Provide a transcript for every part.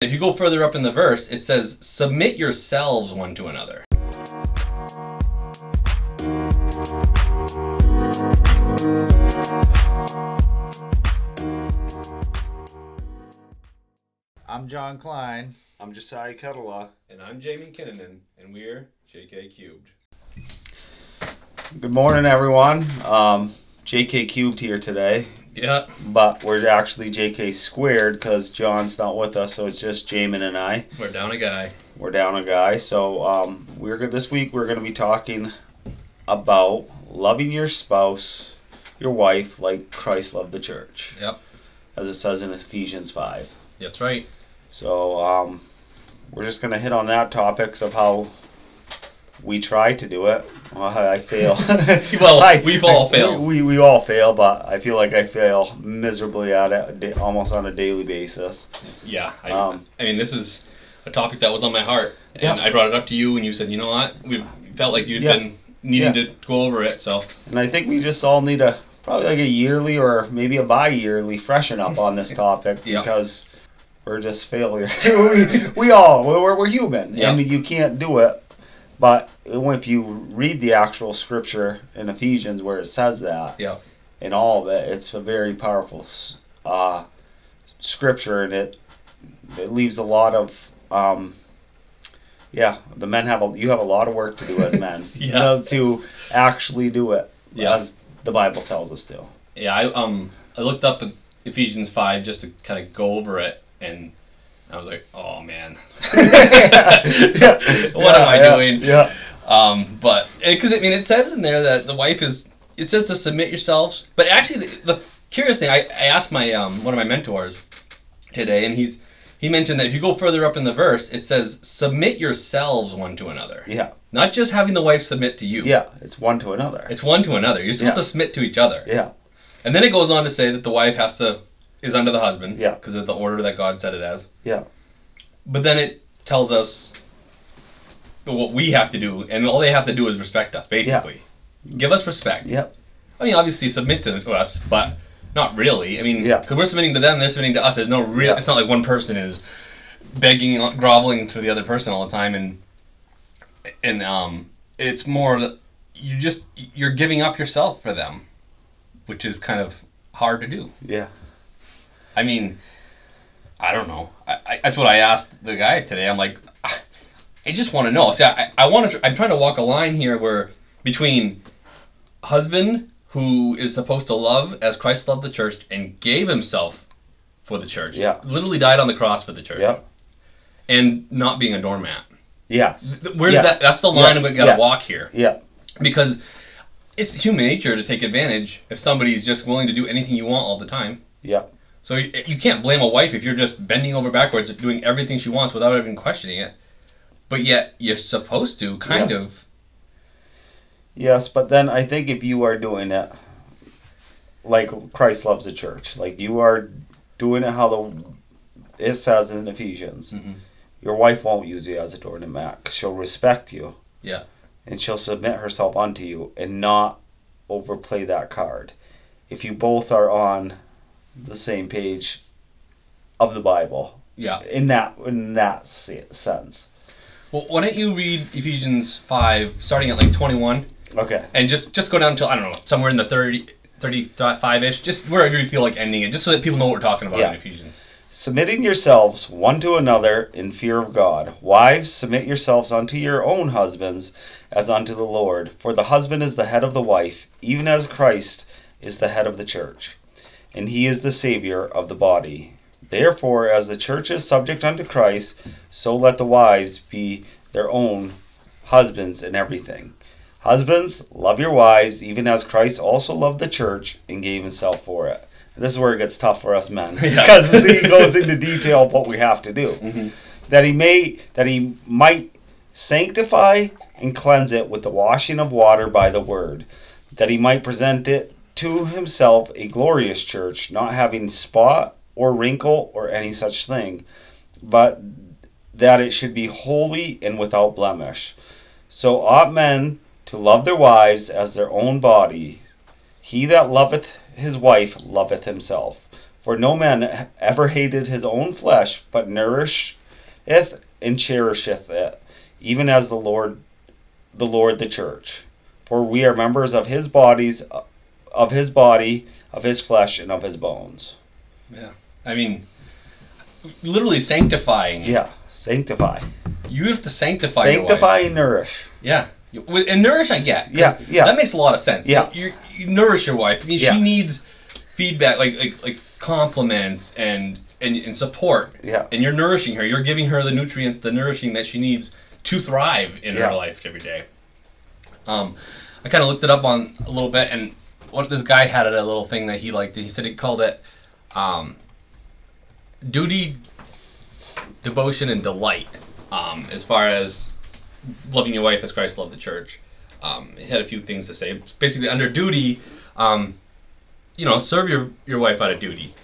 If you go further up in the verse, it says, Submit yourselves one to another. I'm John Klein. I'm Josiah Ketela. And I'm Jamie Kinnanen, and we're JK Cubed. Good morning, everyone. Um, JK Cubed here today, Yeah. but we're actually JK squared because John's not with us, so it's just Jamin and I. We're down a guy. We're down a guy. So um, we're this week. We're going to be talking about loving your spouse, your wife, like Christ loved the church, Yep. as it says in Ephesians five. That's right. So um, we're just gonna hit on that topics of how we try to do it. I fail. Well, I- we've all failed. We, we all fail, but I feel like I fail miserably at it, almost on a daily basis. Yeah. I, Um, I mean, this is a topic that was on my heart. And Yeah. I brought it up to you, and you said, you know what? We felt like you'd Yeah. been needing Yeah. to go over it, so. And I think we just all need a probably like a yearly or maybe a bi-yearly freshen up on this topic because we're just failure. we, we all we're, we're human. Yeah. I mean, you can't do it. But if you read the actual scripture in Ephesians where it says that, Yeah. in all of it, it's a very powerful uh, scripture, and it it leaves a lot of um, yeah. The men have a you have a lot of work to do as men. you Yeah. know, to actually do it Yeah. as the Bible tells us to. Yeah, I um I looked up Ephesians five just to kind of go over it, and I was like, oh man, what am I Yeah, doing? Yeah. Um, but because I mean, it says in there that the wife is. It says to submit yourselves, but actually, the, the curious thing I, I asked my um one of my mentors today, and he's he mentioned that if you go further up in the verse, it says submit yourselves one to another, Yeah. not just having the wife submit to you. Yeah. It's one to another. It's one to another. You're supposed Yeah. to submit to each other. yeah. And then it goes on to say that the wife has to is under the husband. Yeah. Because of the order that God set it as. Yeah. But then it tells us what we have to do, and all they have to do is respect us, basically. Give us respect. Yeah. I mean, obviously submit to us, but not really. I mean, Yeah. because we're submitting to them, they're submitting to us. There's no real. Yeah. It's not like one person is begging, groveling to the other person all the time, and and um, it's more you just you're giving up yourself for them, which is kind of hard to do. Yeah. I mean, I don't know. I, I, that's what I asked the guy today. I'm like, ah, I just want to know. See, I, I want to. I'm trying to walk a line here where between husband who is supposed to love as Christ loved the church and gave himself for the church. Yeah. Literally died on the cross for the church. Yeah. And not being a doormat. Yes. Where's Yeah. that? That's the line Yeah. we got to Yeah. walk here Yeah. because it's human nature to take advantage if somebody's just willing to do anything you want all the time. Yeah. So you, you can't blame a wife if you're just bending over backwards doing everything she wants without even questioning it. But yet you're supposed to kind Yeah. of. Yes, but then I think if you are doing it like Christ loves the church, like you are doing it how the it says in Ephesians, Mhm. your wife won't use you as a door to mac. She'll respect you. Yeah. And she'll submit herself unto you and not overplay that card. If you both are on the same page of the Bible, Yeah. in that in that sense. Well, why don't you read Ephesians 5, starting at like 21, Okay. and just just go down to, I don't know, somewhere in the 30, 35 ish, just wherever you feel like ending it, just so that people know what we're talking about Yeah. in Ephesians. Submitting yourselves one to another in fear of God. Wives, submit yourselves unto your own husbands as unto the Lord. For the husband is the head of the wife, even as Christ is the head of the church, and he is the Savior of the body. Therefore, as the church is subject unto Christ, so let the wives be their own husbands in everything. Husbands, love your wives, even as Christ also loved the church and gave himself for it. And this is where it gets tough for us men, Yeah. because he goes into detail of what we have to do. Mhm. That he may, that he might sanctify and cleanse it with the washing of water by the word, that he might present it to himself a glorious church, not having spot or wrinkle or any such thing, but that it should be holy and without blemish. So ought men to love their wives as their own body. He that loveth his wife loveth himself. For no man ever hated his own flesh, but nourisheth and cherisheth it, even as the Lord, the Lord the church. For we are members of his bodies, of his body, of his flesh, and of his bones. Yeah. I mean, literally sanctifying. Yeah, sanctify, You have to sanctify. your wife. sanctify and nourish. Yeah. And nourish, I get. Yeah, yeah. That makes a lot of sense. Yeah. You, you nourish your wife. I mean, Yeah. she needs feedback, like like like compliments and, and and support. Yeah. And you're nourishing her. You're giving her the nutrients, the nourishing that she needs to thrive in Yeah. her life every day. Um, I kind of looked it up on a little bit, and what this guy had a little thing that he liked. He said he called it um, duty, devotion, and delight. Um, as far as loving your wife as Christ loved the church. Um, it had a few things to say. Basically, under duty, um, you know, serve your, your wife out of duty.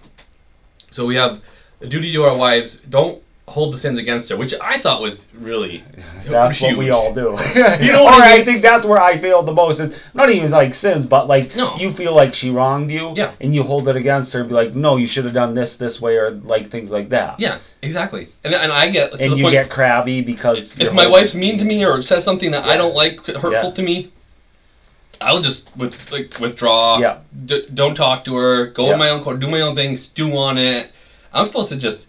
So we have a duty to our wives. Don't hold the sins against her, which I thought was really That's what we all do. You know or what I I, mean? think that's where I failed the most. It's not even like sins, but like No. you feel like she wronged you, Yeah. and you hold it against her and be like, no, you should have done this this way, or like things like that. Yeah, exactly. And, and I get to and you point get crabby because if my wife's mean to me or says something that I don't like, hurtful Yeah. to me, I'll just with like withdraw. Yeah. D- don't talk to her. Go Yeah. in my own court. Do my own thing. Stew on it. I'm supposed to just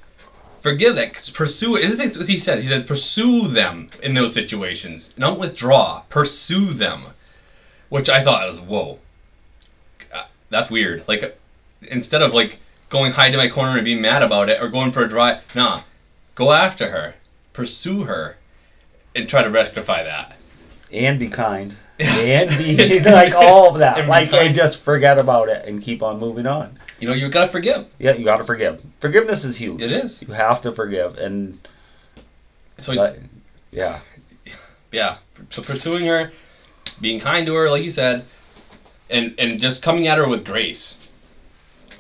forgive that. pursue it. Isn't what he says? He says pursue them in those situations. Don't withdraw. Pursue them. Which I thought was whoa. Uh, That's weird. Like instead of like going hide in my corner and being mad about it or going for a drive, nah, go after her, pursue her, and try to rectify that. and be kind and be like all of that. And like and just forget about it and keep on moving on. You know, you gotta forgive. Yeah, you got to forgive. Forgiveness is huge. It is. You have to forgive, and So like, yeah, yeah, so pursuing her, being kind to her, like you said, and and just coming at her with grace.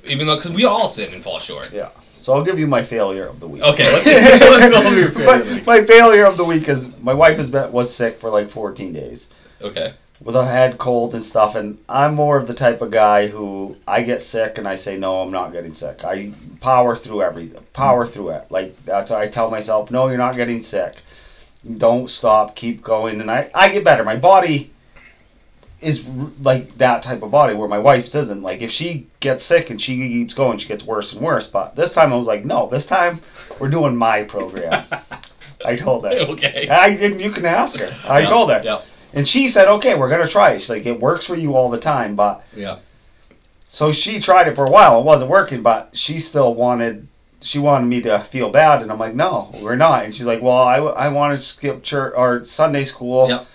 Even though, because we all sin and fall short. yeah. So I'll give you my failure of the week. Okay, let's, let's go over your failure. my, my failure of the week is my wife has been was sick for like 14 days Okay. With a head cold and stuff, and I'm more of the type of guy who I get sick and I say no, I'm not getting sick. I power through everything, power hmm. through it. Like that's why I tell myself, no, you're not getting sick. Don't stop, keep going, and I I get better. My body is like that type of body where my wife's isn't. Like if she gets sick and she keeps going, she gets worse and worse. But this time I was like, no, this time we're doing my program. I told her. Okay. I didn't. You can ask her. I Yeah, told her, Yeah. And she said, "Okay, we're gonna try it." She's like, "It works for you all the time," but Yeah. so she tried it for a while. It wasn't working, but she still wanted. She wanted me to feel bad, and I'm like, "No, we're not." And she's like, "Well, I, I want to skip church or Sunday school." Yep.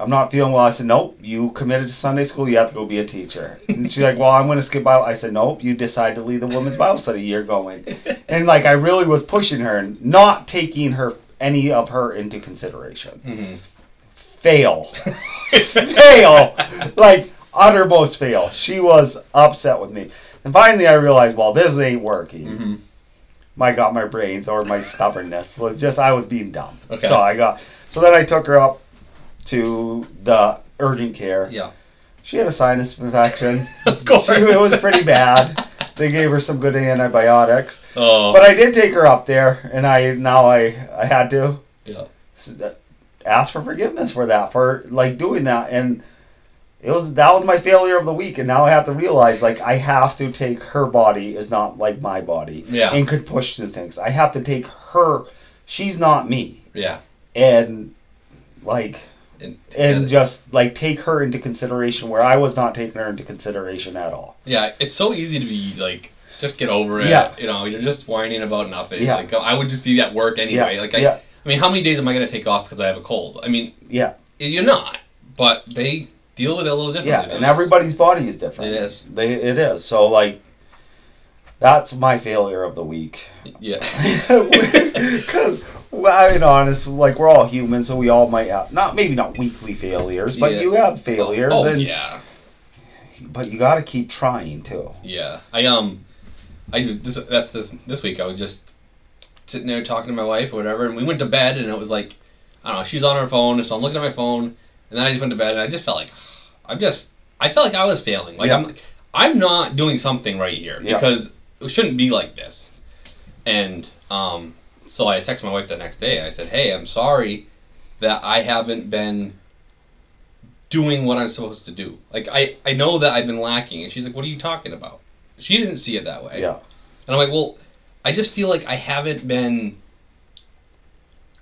I'm not feeling well. I said, "Nope, you committed to Sunday school. You have to go be a teacher." And she's like, "Well, I'm going to skip Bible." I said, "Nope, you decide to lead the women's Bible study. You're going." And like, I really was pushing her and not taking her any of her into consideration. hmm Fail. fail. Like uttermost fail. She was upset with me. And finally I realized, well, this ain't working. hmm My got my brains or my stubbornness. Was just I was being dumb. Okay. So I got so then I took her up to the urgent care. Yeah. She had a sinus infection. Of course. She, it was pretty bad. They gave her some good antibiotics. Oh. But I did take her up there and I now I I had to yeah. Ask for forgiveness for that for like doing that and it was that was my failure of the week and now i have to realize like i have to take her body is not like my body Yeah. and could push through things i have to take her she's not me Yeah. and like And, and just like take her into consideration where i was not taking her into consideration at all Yeah, it's so easy to be like, just get over it. Yeah. You know, you're just whining about nothing. Yeah. Like I would just be at work anyway. Yeah, Like I, yeah. I mean, how many days am I gonna take off because I have a cold? I mean, yeah you're not, but they deal with it a little differently. yeah and everybody's body is different It is. they it is so like that's my failure of the week Yeah. Because, well, I mean, honest, like we're all human, so we all might have not maybe not weekly failures, but Yeah. you have failures, Oh, and yeah. but you got to keep trying too. Yeah. I um, I do this. That's this this week. I was just sitting there talking to my wife or whatever, and we went to bed, and it was like, I don't know. She's on her phone, so I'm looking at my phone, and then I just went to bed, and I just felt like, I'm just, I felt like I was failing. Like Yeah. I'm, I'm not doing something right here Yeah. because it shouldn't be like this. And um, so I texted my wife the next day. I said, "Hey, I'm sorry that I haven't been doing what I'm supposed to do. Like I I know that I've been lacking." And she's like, "What are you talking about?" She didn't see it that way. Yeah. And I'm like, "Well, I just feel like I haven't been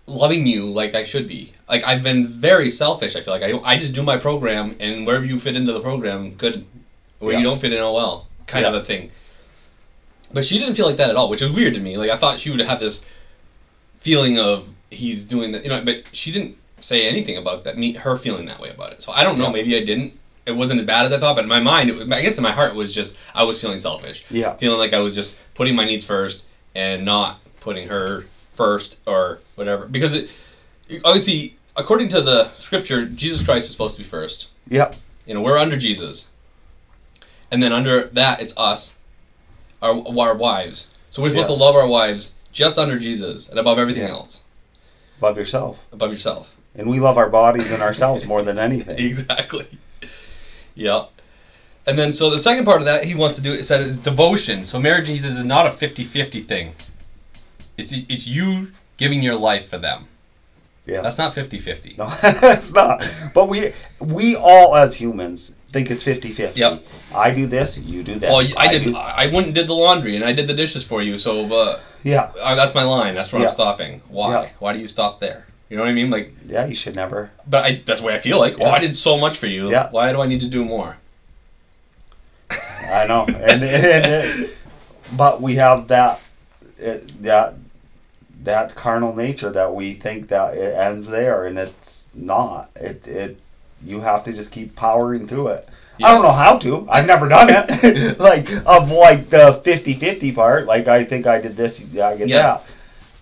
loving you like I should be. Like I've been very selfish. I feel like I I just do my program, and wherever you fit into the program, good. Where you don't fit in, oh well, kind Yeah. of a thing. But she didn't feel like that at all, which was weird to me. Like I thought she would have this feeling of he's doing that, you know. But she didn't say anything about that. Me, her feeling that way about it. So I don't know. Yeah. Maybe I didn't. It wasn't as bad as I thought, but in my mind, it, I guess in my heart, it was just I was feeling selfish Yeah. feeling like I was just putting my needs first and not putting her first or whatever. Because it, obviously, according to the scripture, Jesus Christ is supposed to be first. Yep. You know, we're under Jesus, and then under that, it's us, our our wives. So we're supposed Yeah. to love our wives just under Jesus and above everything Yeah. else, Above yourself. above yourself. And we love our bodies and ourselves more than anything. Exactly. Yeah. And then, so the second part of that he wants to do, it said, is devotion. So, marriage Jesus is not a 50 50 thing. It's, it's you giving your life for them. Yeah. That's not 50 50. No, it's not. But we we all as humans think it's 50-50. Yep. I do this, you do that. Well, I did. do- I went and did the laundry, and I did the dishes for you. So, uh, yeah. uh, that's my line. That's where Yeah. I'm stopping. Why? Yeah. Why do you stop there? You know what I mean? Like, Yeah, you should never. but I, that's the way I feel. Like, oh, I did so much for you. Yeah. Why do I need to do more? I know. And, and it, but we have that it, that that carnal nature that we think that it ends there and it's not. It it you have to just keep powering through it. I don't know how to. I've never done it. like of like the 50-50 part, like I think I did this, yeah, I get Yeah. that.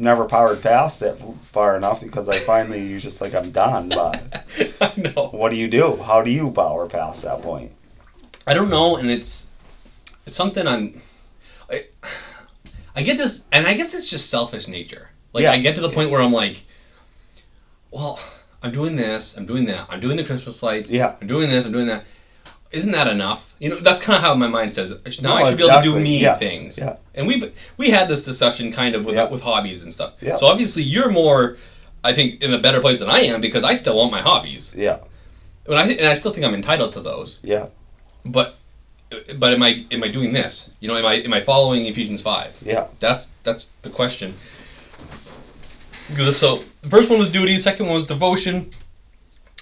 Never powered past it far enough because I finally you just like I'm done, but I know. what do you do? How do you power past that point? I don't know, and it's it's something I'm. I, I get this, and I guess it's just selfish nature. Like Yeah. I get to the point where I'm like, well, I'm doing this, I'm doing that, I'm doing the Christmas lights, Yeah. I'm doing this, I'm doing that. Isn't that enough? You know, that's kind of how my mind says. Now I No, should be able to do me Yeah. things. Yeah. And we we had this discussion kind of with Yeah. with hobbies and stuff. Yeah. So obviously you're more, I think, in a better place than I am because I still want my hobbies. Yeah. And I and I still think I'm entitled to those Yeah. but but am I am I doing this? You know, am I am I following Ephesians five? Yeah. That's that's the question. So the first one was duty, the second one was devotion,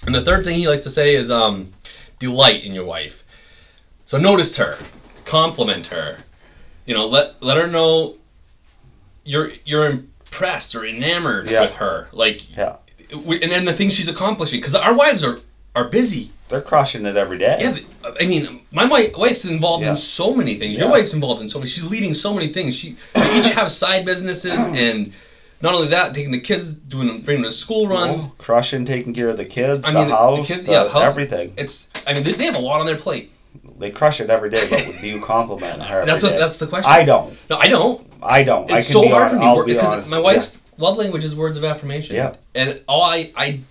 and the third thing he likes to say is um, delight in your wife. So notice her, compliment her, you know, let let her know you're you're impressed or enamored Yeah. with her, like, Yeah. and then the things she's accomplishing, because our wives are are busy. They're crushing it every day. Yeah, but, I mean, my wife's involved Yeah. in so many things. Your wife's involved in so many. She's leading so many things. She they each have side businesses, and not only that, taking the kids, doing bringing them to school runs. Crushing, taking care of the kids, I the mean, the- the house, kids- the- yeah, the house- everything. It's. I mean, they, they have a lot on their plate. They crush it every day, but do you compliment her? That's what. day? That's the question. I don't. No, I don't. I don't. I It's can so be hard for me I'll wor- be because honest. my wife's love language is words of affirmation. Yeah. And all I I.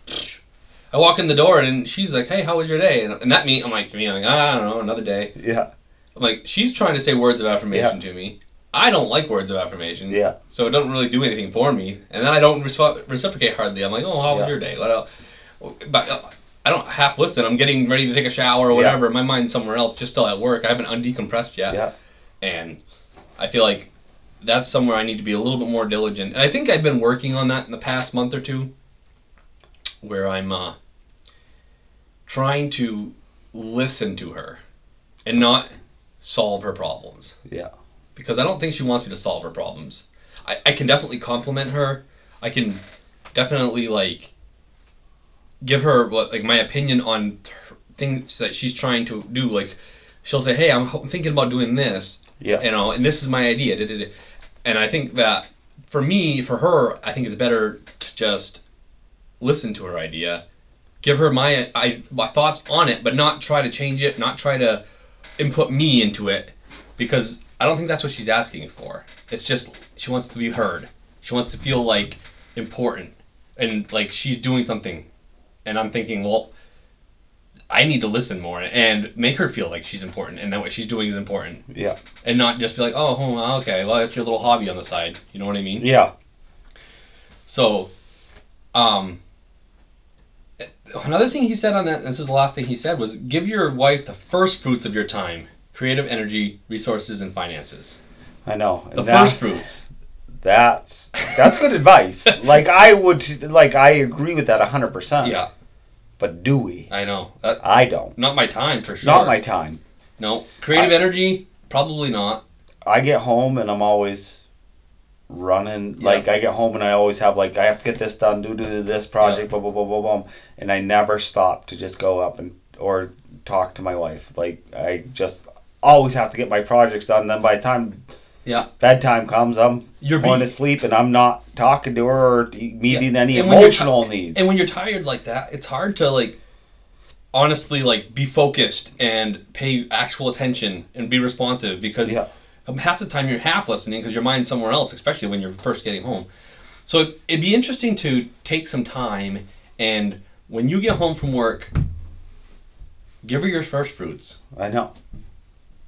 I walk in the door and she's like, "Hey, how was your day?" And, and that me, I'm like, to me, I'm like, "Ah, I don't know, another day. Yeah. Yeah. I'm like, she's trying to say words of affirmation to me. I don't like words of affirmation. Yeah. So it doesn't really do anything for me. And then I don't resp- reciprocate hardly. I'm like, oh, how was your day? What else? But uh, I don't half listen. I'm getting ready to take a shower or Yeah. whatever. My mind's somewhere else, just still at work. I haven't undecompressed yet. Yeah. And I feel like that's somewhere I need to be a little bit more diligent. And I think I've been working on that in the past month or two, where I'm uh, trying to listen to her and not solve her problems Yeah. because I don't think she wants me to solve her problems. I, I can definitely compliment her. I can definitely like give her what like my opinion on things that she's trying to do. Like she'll say, "Hey, I'm, thinking about doing this," Yeah. you know, and this is my idea. And I think that for me, for her, I think it's better to just listen to her idea, give her my I, my thoughts on it, but not try to change it, not try to input me into it, because I don't think that's what she's asking for. It's just she wants to be heard. She wants to feel like important and like she's doing something. And I'm thinking, well, I need to listen more and make her feel like she's important and that what she's doing is important Yeah. and not just be like, oh, hmm, okay, well, that's your little hobby on the side. You know what I mean? Yeah. So, um, another thing he said on that, this is the last thing he said, was give your wife the first fruits of your time creative energy, resources, and finances. I know. The that- first fruits. That's that's good advice. Like I would like I agree with that hundred percent. Yeah, But do we? I know. That, I don't. not my time for sure. Not my time. No. Creative I- energy, probably not. I get home and I'm always running. Yeah. Like I get home and I always have like I have to get this done, do do this project, blah blah blah blah blah, and I never stop to just go up and or talk to my wife. Like I just always have to get my projects done. Then by the time Yeah. bedtime comes, I'm You're going to sleep and I'm not talking to her or meeting any when you're emotional needs. and when you're tired like that, it's hard to like honestly like be focused and pay actual attention and be responsive because yeah, half the time you're half listening because your mind's somewhere else, especially when you're first getting home. So it'd be interesting to take some time and when you get home from work, give her your first fruits I know.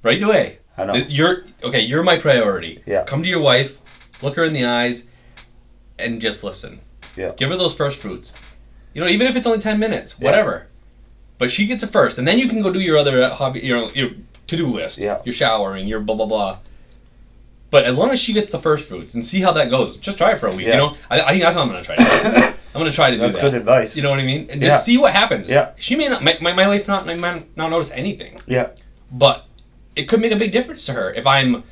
right away. I know. You're okay. You're my priority. Yeah. Come to your wife, look her in the eyes, and just listen. Yeah. Give her those first fruits. You know, even if it's only ten minutes, Yeah. whatever. But she gets it first, and then you can go do your other uh, hobby, your your to do list. Yeah. Your showering, your blah blah blah. But as long as she gets the first fruits and see how that goes, just try it for a week. Yeah. You know, I, I think that's what I'm gonna try. To do. I'm gonna try to do That's that. good advice. You know what I mean? And just Yeah. see what happens. Yeah. She may not, my, my, my wife not, might not notice anything Yeah. but it could make a big difference to her if I'm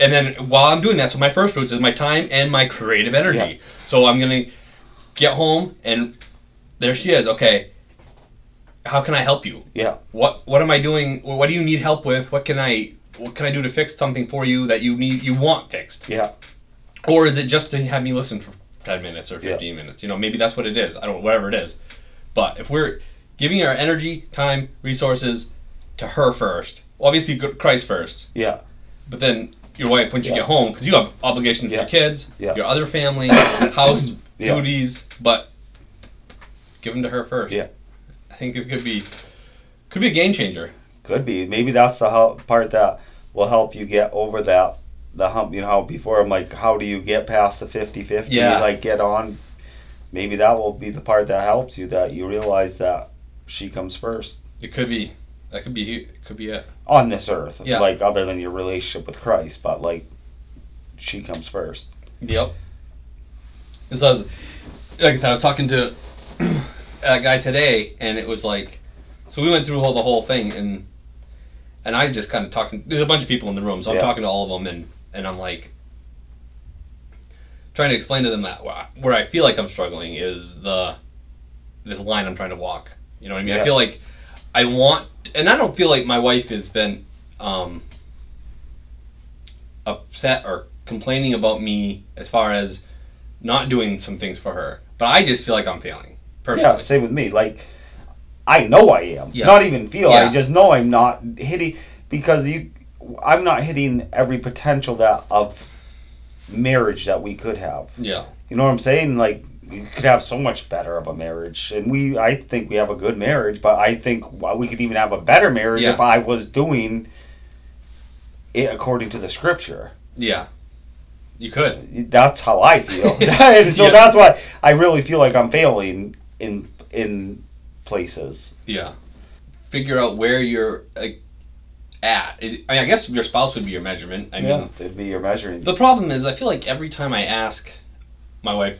and then while I'm doing that, so my first fruits is my time and my creative energy. Yeah. So I'm gonna get home and there she is. Okay, how can I help you? Yeah. What what am I doing? What do you need help with? What can I what can I do to fix something for you that you need you want fixed? Yeah. Or is it just to have me listen for ten minutes or Yeah. fifteen minutes? You know, maybe that's what it is. I don't whatever it is. But if we're giving our energy, time, resources to her first, well, obviously Christ first, Yeah. but then your wife once you Yeah. get home because you have obligations with Yeah. your kids, Yeah. your other family, house Yeah. duties, but give them to her first. Yeah. I think it could be could be a game changer. Could be. Maybe that's the help, part that will help you get over that the hump. You know, how before I'm like, how do you get past the 50-50? Yeah. Like get on. Maybe that will be the part that helps you. That you realize that she comes first It could be that could be it could be it. on this earth. Yeah. Like other than your relationship with Christ, but like she comes first. Yep. And so I was, like I said, I was talking to a guy today, and it was like, so we went through all the whole thing, and and I just kind of talking. There's a bunch of people in the room, so I'm Yeah. talking to all of them, and and I'm like trying to explain to them that where I- feel like I'm struggling is the this line I'm trying to walk. You know what I mean? I feel like I want, and I don't feel like my wife has been um, upset or complaining about me as far as not doing some things for her. But I just feel like I'm failing personally. Yeah, same with me. Like, I know I am. Yeah. Not even feel. Yeah. I just know I'm not hitting because you. I'm not hitting every potential that of marriage that we could have. Yeah. You know what I'm saying? Like, you could have so much better of a marriage, and we. I think we have a good marriage, but I think we could even have a better marriage Yeah. if I was doing it according to the scripture. Yeah. You could. That's how I feel. and so that's why I really feel like I'm failing in in places. Yeah. Figure out where you're like at. It, I mean, I guess your spouse would be your measurement. I yeah, mean, it'd be your measuring. the problem is I feel like every time I ask my wife,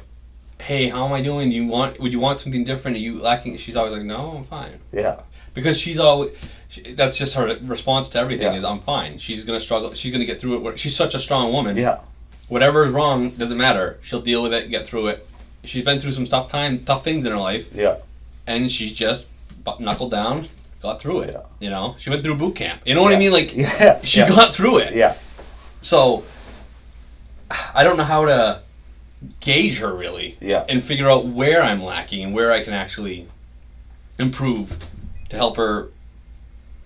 "Hey, how am I doing? Do you want? Would you want something different? Are you lacking?" She's always like, "No, I'm fine." yeah, because she's always she, that's just her response to everything Yeah. is I'm fine. She's gonna struggle. She's gonna get through it. She's such a strong woman. yeah, Whatever is wrong doesn't matter. She'll deal with it, get through it. She's been through some tough time, tough things in her life, yeah, and she just knuckled down, got through it. Yeah. You know, she went through boot camp. You know what I mean? Like yeah. she yeah. got through it. yeah, So I don't know how to gauge her really yeah, and figure out where I'm lacking and where I can actually improve to help her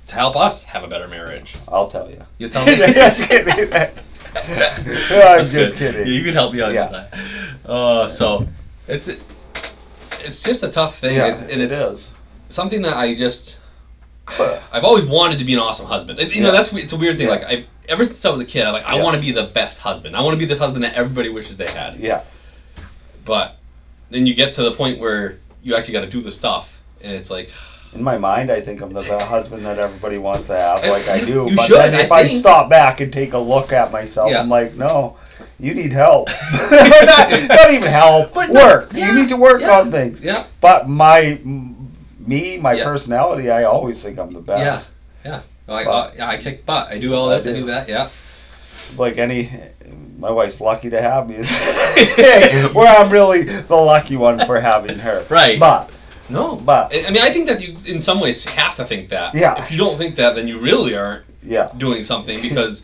to help us have a better marriage. I'll tell you. You tell me. just kidding. I'm That's just good. kidding. Yeah, you can help me out. Yeah. Yeah. Uh, so it's it's just a tough thing, Yeah, and, and it it's something that I just I've always wanted to be an awesome husband. And, you know, that's it's a weird thing. Yeah. Like I ever since I was a kid, I'm like I Yeah. want to be the best husband. I want to be the husband that everybody wishes they had. Yeah. But then you get to the point where you actually got to do the stuff, and it's like In my mind, I think I'm the husband that everybody wants to have, like I do. you but should, then if I I, stop back and take a look at myself, Yeah. I'm like, no, you need help. not, not even help. But no, work. yeah, you need to work yeah. on things. yeah, But my, me, my Yeah. personality, I always think I'm the best. yeah. Like, But- uh, yeah, I kick butt. I do all this. I do. do that. Yeah. Like any, my wife's lucky to have me. Where I'm really the lucky one for having her. Right. But No. But- I I mean, I think that you, in some ways, have to think that. Yeah. If you don't think that, then you really aren't yeah, doing something because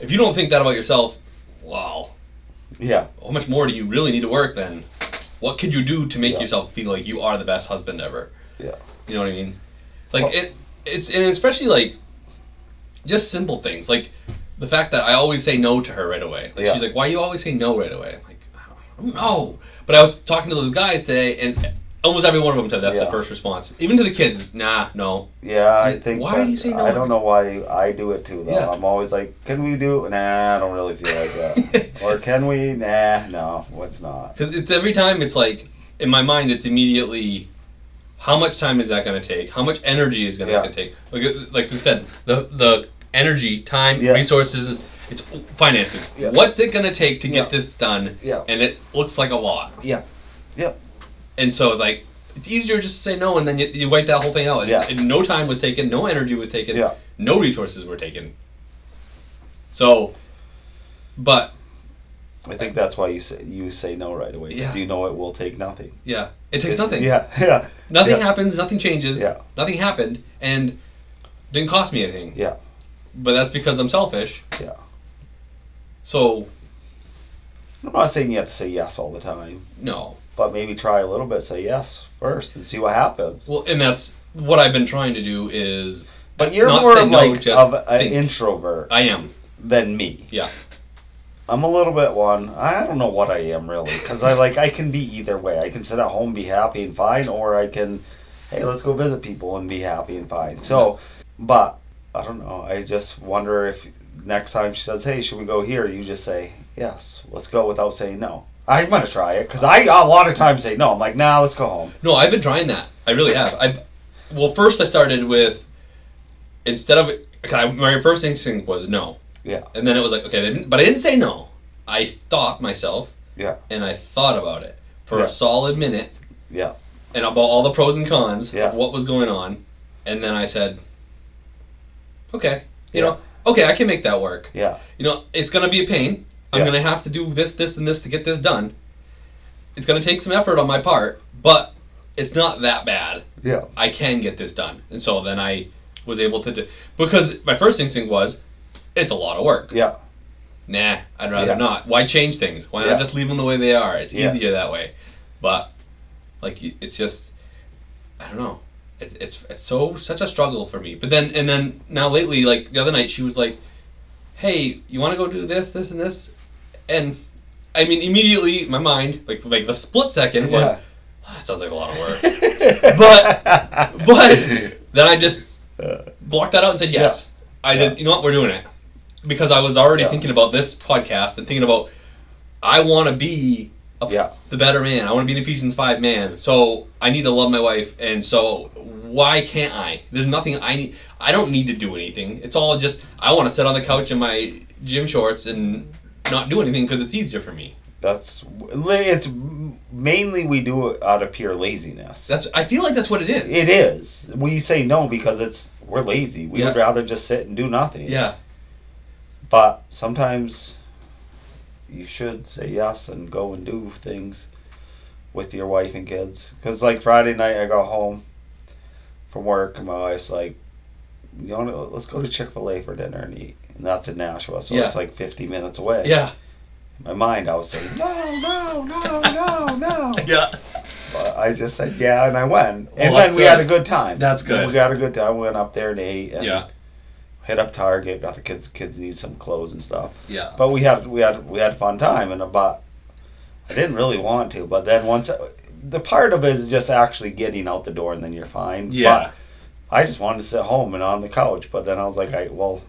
if you don't think that about yourself, wow, yeah, how much more do you really need to work then? What could you do to make Yeah. yourself feel like you are the best husband ever? Yeah. You know what I mean? Like Well- it, it's and especially like just simple things like the fact that I always say no to her right away. Like Yeah. she's like, "Why you always say no right away?" I'm like, I don't know. But I was talking to those guys today, and almost every one of them said that's the Yeah. first response. Even to the kids, nah, no. yeah. I think. Why do you say no? I don't know why I do it too. Though Yeah. I'm always like, can we do? Nah, I don't really feel like that. or can we? Nah, no, what's not? Because it's every time it's like in my mind it's immediately how much time is that going to take? How much energy is going Yeah. to take? Like uh, like we said, the the energy, time, Yeah. resources, it's finances. Yeah. What's it going to take to Yeah. get this done? Yeah. And it looks like a lot. Yeah. Yep. And so it's like it's easier just to say no, and then you, you wipe that whole thing out. And- Yeah. And no time was taken, no energy was taken, Yeah. no resources were taken. So, but I think that's why you say you say no right away because Yeah. you know it will take nothing. yeah, it takes It- nothing. Yeah. Yeah. Nothing Yeah. happens, nothing changes, Yeah. nothing happened, and didn't cost me anything. Yeah. But that's because I'm selfish. Yeah. So, I'm not saying you have to say yes all the time, no. But maybe try a little bit. Say yes first and see what happens. Well, and that's what I've been trying to do is. But you're not more no, like just of an think. introvert I am. than me. Yeah. I'm a little bit one. I don't know what I am really, because I like I can be either way. I can sit at home, be happy and fine, or I can, hey, let's go visit people and be happy and fine. So, but I don't know. I just wonder if next time she says, hey, should we go here? You just say yes. Let's go without saying no. I'm gonna try it because I a lot of times say no. I'm like, nah, let's go home. No, I've been trying that. I really have. I've. Well, first I started with instead of 'cause I, my first instinct was no, Yeah, and then it was like okay, I didn't, but I didn't say no. I stopped myself yeah, and I thought about it for Yeah. a solid minute yeah, and about all the pros and cons Yeah. of what was going on, and then I said, okay, you Yeah. know, okay, I can make that work. yeah, You know, it's gonna be a pain. I'm Yeah. gonna have to do this, this, and this to get this done. It's gonna take some effort on my part, but it's not that bad. yeah, I can get this done. And so then I was able to do because my first instinct was, it's a lot of work. yeah, Nah, I'd rather Yeah. not. Why change things? Why Yeah. not just leave them the way they are? It's easier that way. But like it's just I don't know. It's it's it's so such a struggle for me. But then and then now lately like the other night she was like, "Hey, you want to go do this, this and this?" And I mean immediately my mind like like the split second was Yeah. "Ah, that sounds like a lot of work. But- but then I just blocked that out and said yes. I Yeah. did. You know what? We're doing it because I was already Yeah. thinking about this podcast and thinking about I want to be a, Yeah. the better man. I want to be an Ephesians five man. So I need to love my wife, and so why can't I? There's nothing I need. I don't need to do anything. It's all just I want to sit on the couch in my gym shorts and not do anything because it's easier for me. That's it's mainly we do it out of pure laziness. That's I feel like that's what it is. It is. We say no because it's we're lazy. We Yeah. would rather just sit and do nothing. yeah. But sometimes you should say yes and go and do things with your wife and kids. Because like Friday night, I got home from work and my wife's like, "You want to let's go to Chick Fil A for dinner and eat." And that's in Nashua, so Yeah. it's like fifty minutes away. Yeah. In my mind, I was saying no, no, no, no, no. Yeah. But I just said yeah, and I went, and Well, then we had a good. good time. That's good. We got a good time. We went up there and ate, and Yeah. hit up Target. Got the kids. Kids need some clothes and stuff. Yeah. But we had we had we had a fun time, and about I didn't really want to, but then once the part of it is just actually getting out the door, and then you're fine. Yeah. I just wanted to sit home and on the couch. But then I was like, I well,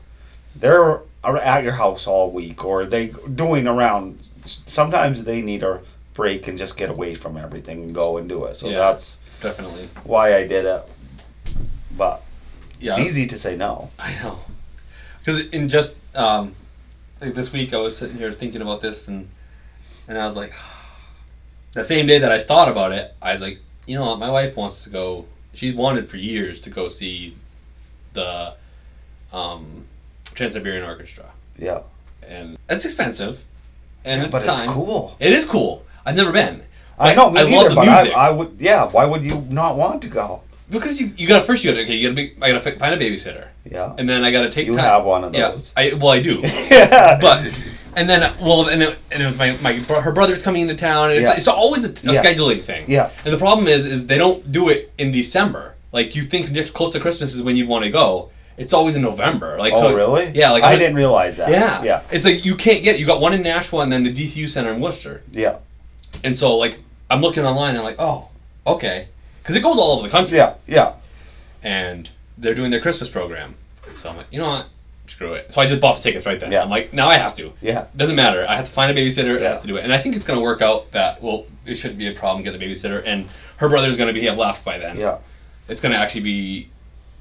they're at your house all week, or they doing around. Sometimes they need a break and just get away from everything and go and do it. So Yeah. that's Definitely. why I did it. But Yeah. it's easy to say no. I know. Because in just um, like this week, I was sitting here thinking about this, and and I was like, the same day that I thought about it, I was like, you know what, my wife wants to go. She's wanted for years to go see the um, Trans Siberian Orchestra, Yeah, and it's expensive, and Yeah, it's but time. it's cool. It is cool. I've never been. I know, me I neither, love the music. I, I would. Yeah, why would you not want to go? Because you, you got to first you got to okay you got to be I got to find a babysitter Yeah, and then I got to take you time. have one of yeah, those. I well I do. yeah, but and then well and it, and it was my, my her brother's coming into town and it's, Yeah. it's always a, a Yeah. scheduling thing Yeah. and the problem is is they don't do it in december like you think next close to christmas is when you'd want to go it's always in november like oh, so really? yeah like I I'm- didn't realize that. yeah yeah, it's like you can't get you got one in nashville and then the dcu center in worcester yeah, and so like i'm looking online and i'm like oh okay because it goes all over the country yeah, yeah. and they're doing their christmas program and so i'm like you know what screw it so i just bought the tickets right then Yeah. i'm like now i have to Yeah, doesn't matter. I have to find a babysitter. I have to do it, and I think it's going to work out. That well, it shouldn't be a problem. Get the babysitter, and her brother's going to be have left by then. yeah, It's going to actually be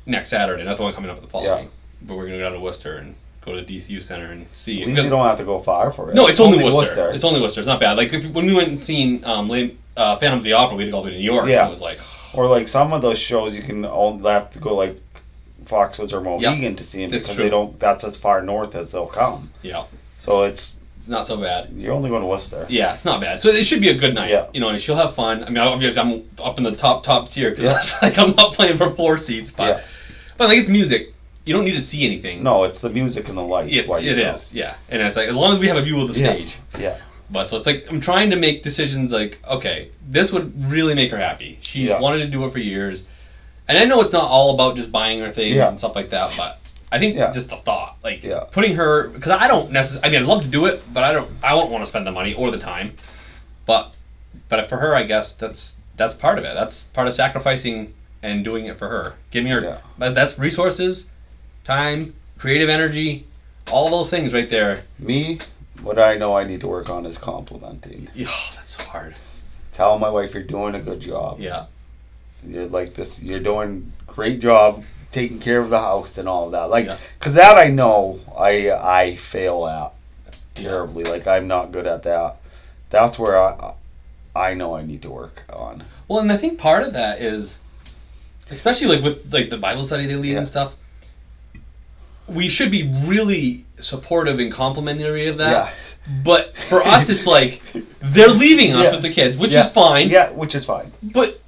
next Saturday, not the one coming up the following. Yeah. But we're going to go down to Worcester and go to the DCU Center and see. At least you don't have to go far for it. no, it's only, Worcester. It's only Worcester. It's not bad. Like if, when we went and seen um, Lame, uh, Phantom of the Opera, we had to go to New York. Yeah. And it was like, or like some of those shows, you can only have to go like Foxwoods or Mohegan to see them because they don't. That's as far north as they'll come. yeah, So it's it's not so bad. you're only going to Worcester. Yeah, it's not bad. So it should be a good night. Yeah. You know, and she'll have fun. I mean, obviously, I'm up in the top top tier because Yeah. it's like I'm not playing for floor seats, but Yeah. But like it's music. You don't need to see anything. No, it's the music and the lights. it's, why it is. Yeah, and it's like as long as we have a view of the Yeah. stage. Yeah, But so it's like I'm trying to make decisions. Like, okay, this would really make her happy. She's Yeah. wanted to do it for years, and I know it's not all about just buying her things Yeah. and stuff like that. But I think Yeah. just the thought, like Yeah. putting her, because I don't necessarily. I mean, I'd love to do it, but I don't. I won't want to spend the money or the time. But but for her, I guess that's that's part of it. That's part of sacrificing and doing it for her. Giving her, Yeah. but that's resources, time, creative energy, all those things right there. me. What I know I need to work on is complimenting. Yeah, that's so hard. Tell my wife you're doing a good job. Yeah. You're like this. You're doing great job taking care of the house and all of that. Like, Yeah. cause that I know I I fail at terribly. Like I'm not good at that. That's where I I know I need to work on. Well, and I think part of that is, especially like with like the Bible study they lead Yeah. and stuff. We should be really supportive and complimentary of that. Yeah. But for us, it's like they're leaving us Yeah. with the kids, which Yeah. is fine. Yeah, which is fine. But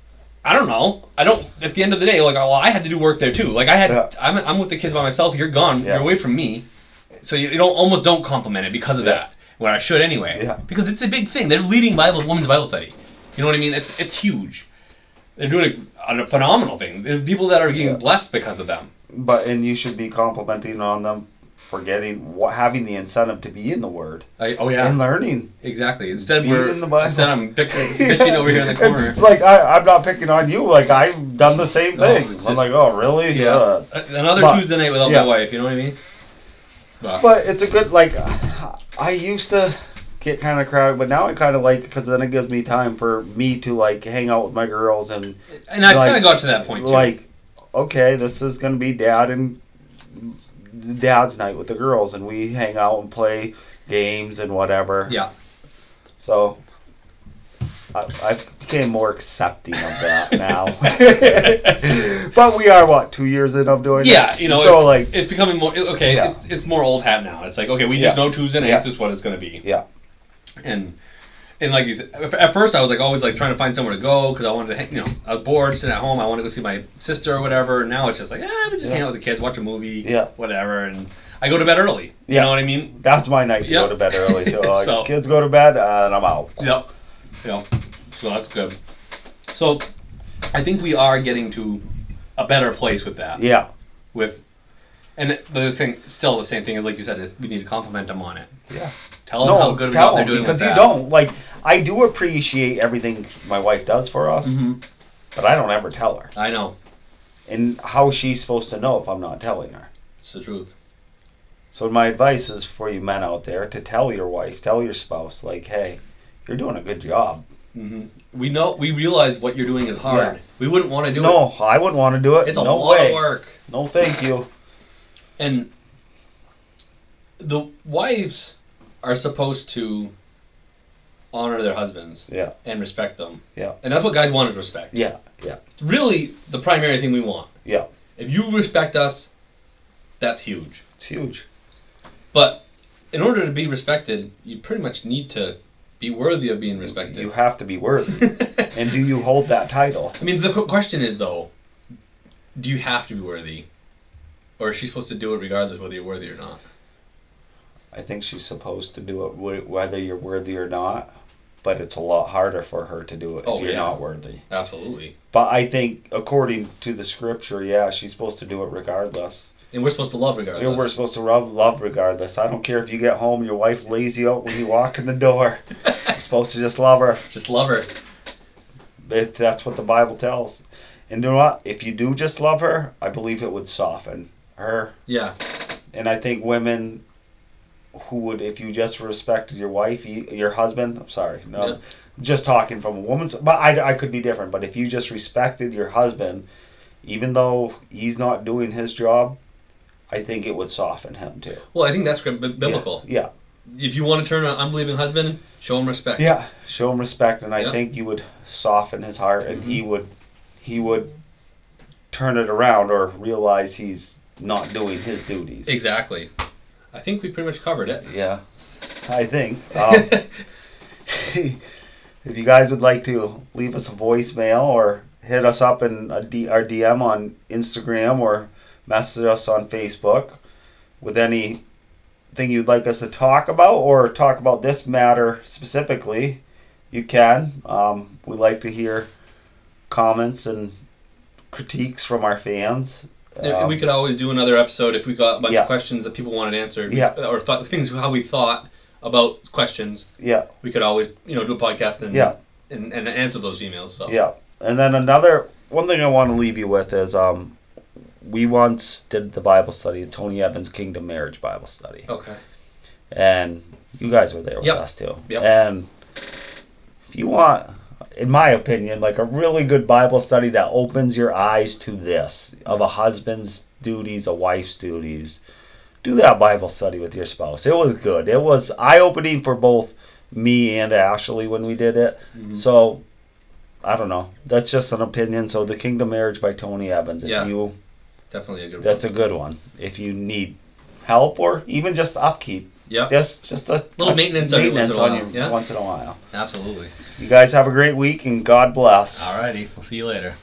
I don't know. I don't. At the end of the day, like, well, I had to do work there too. Like, I had. Yeah. I'm, I'm with the kids by myself. You're gone. You're away from me. So you, don't almost don't compliment it because of that. Where I should anyway. Yeah. Because it's a big thing. They're leading Bible women's Bible study. You know what I mean? It's it's huge. They're doing a, a phenomenal thing. There's people that are getting Yeah. blessed because of them. But and you should be complimenting on them for getting what having the incentive to be in the Word I, oh yeah. and learning. exactly. Instead Be we're in the Bible. instead I'm bitching over here in the corner. like I, I'm not picking on you. Like I've done the same thing. it's I'm just- like, oh really? Yeah. Uh, Another But- Tuesday night without yeah. my wife. You know what I mean? But, But it's a good like. I used to get kind of crowded, but now I kind of like because then it gives me time for me to like hang out with my girls and and I like- kind of got to that point too. like, okay, this is gonna be dad and dad's night with the girls, and we hang out and play games and whatever. yeah. So. I, I became more accepting of that now, but we are what two years in of doing it? Yeah, you know, So it's, like, it's becoming more okay. Yeah. It's, it's more old hat now. It's like okay, we just Yeah. know Tuesday nights Yeah. is what it's going to be. Yeah. And and like you said, at first I was like always like trying to find somewhere to go because I wanted to, hang, you know, I was bored sitting at home. I wanted to go see my sister or whatever. And now it's just like, eh, we just hang out with the kids, watch a movie, Yeah. whatever. And I go to bed early. You know what I mean? that's my night to Yep. go to bed early too. Like, So- kids go to bed and I'm out. Yep. Yep. So that's good. So I think we are getting to a better place with that. Yeah. With and the thing, still the same thing as like you said is we need to compliment them on it. Yeah. Tell them how good tell they're 'em, doing because you don't like. I do appreciate everything my wife does for us, Mhm. but I don't ever tell her. I know. And how is she supposed to know if I'm not telling her? It's the truth. So my advice is for you men out there to tell your wife, tell your spouse, like, hey, you're doing a good job. hmm We know, we realize what you're doing is hard. Yeah. We wouldn't want to do it. no, I wouldn't want to do it. it. It's a no lot way. of work. No, thank you. And the wives are supposed to honor their husbands Yeah, and respect them. Yeah. And that's what guys want is respect. yeah, yeah, It's really the primary thing we want. yeah. If you respect us, that's huge. It's huge. But in order to be respected, you pretty much need to be worthy of being respected. You have to be worthy. and do you hold that title? I mean, the question is though, do you have to be worthy, or is she supposed to do it regardless whether you're worthy or not? I think she's supposed to do it whether you're worthy or not, but it's a lot harder for her to do it Oh, if you're yeah. not worthy. Absolutely. But I think, according to the scripture, yeah, she's supposed to do it regardless. And we're supposed to love You know, regardless. we're supposed to love, love regardless. I don't care if you get home, your wife lays you out when you walk in the door. You're supposed to just love her. Just love her. That's what the Bible tells. And you know what? If you do just love her, I believe it would soften her. Yeah. And I think women who would, if you just respected your wife, your husband, I'm sorry, no, Yeah. just talking from a woman's, but I, I could be different. But if you just respected your husband, even though he's not doing his job, I think it would soften him too. Well, I think that's biblical. Yeah. If you want to turn an unbelieving husband, show him respect. Yeah. Show him respect, and I Yeah. think you would soften his heart, and he Mm-hmm. would, he would turn it around or realize he's not doing his duties. Exactly. I think we pretty much covered it. Yeah, I think. Um, if you guys would like to leave us a voicemail or hit us up in a D, our DM on Instagram or message us on Facebook with anything you'd like us to talk about or talk about this matter specifically, you can. Um, we like to hear comments and critiques from our fans. Um, we could always do another episode if we got a bunch Yeah. of questions that people wanted answered. Yeah. Or thought things how we thought about questions. yeah, We could always you know do a podcast and Yeah. and, and answer those emails. So Yeah, and then another one thing I want to leave you with is um, we once did the Bible study, Tony Evans Kingdom Marriage Bible Study, Okay. and you guys were there with Yep. us too. Yep. And if you want, in my opinion, like a really good Bible study that opens your eyes to this of a husband's duties, a wife's duties, do that Bible study with your spouse. It was good. It was eye opening for both me and Ashley when we did it. Mhm. So I don't know. That's just an opinion. So the Kingdom Marriage by Tony Evans. If Yeah. you Definitely a good that's one. a good one. If you need help or even just upkeep. Yeah. Just just a Little maintenance every once in a on you yeah. once in a while. Absolutely. You guys have a great week and God bless. All righty. We'll see you later.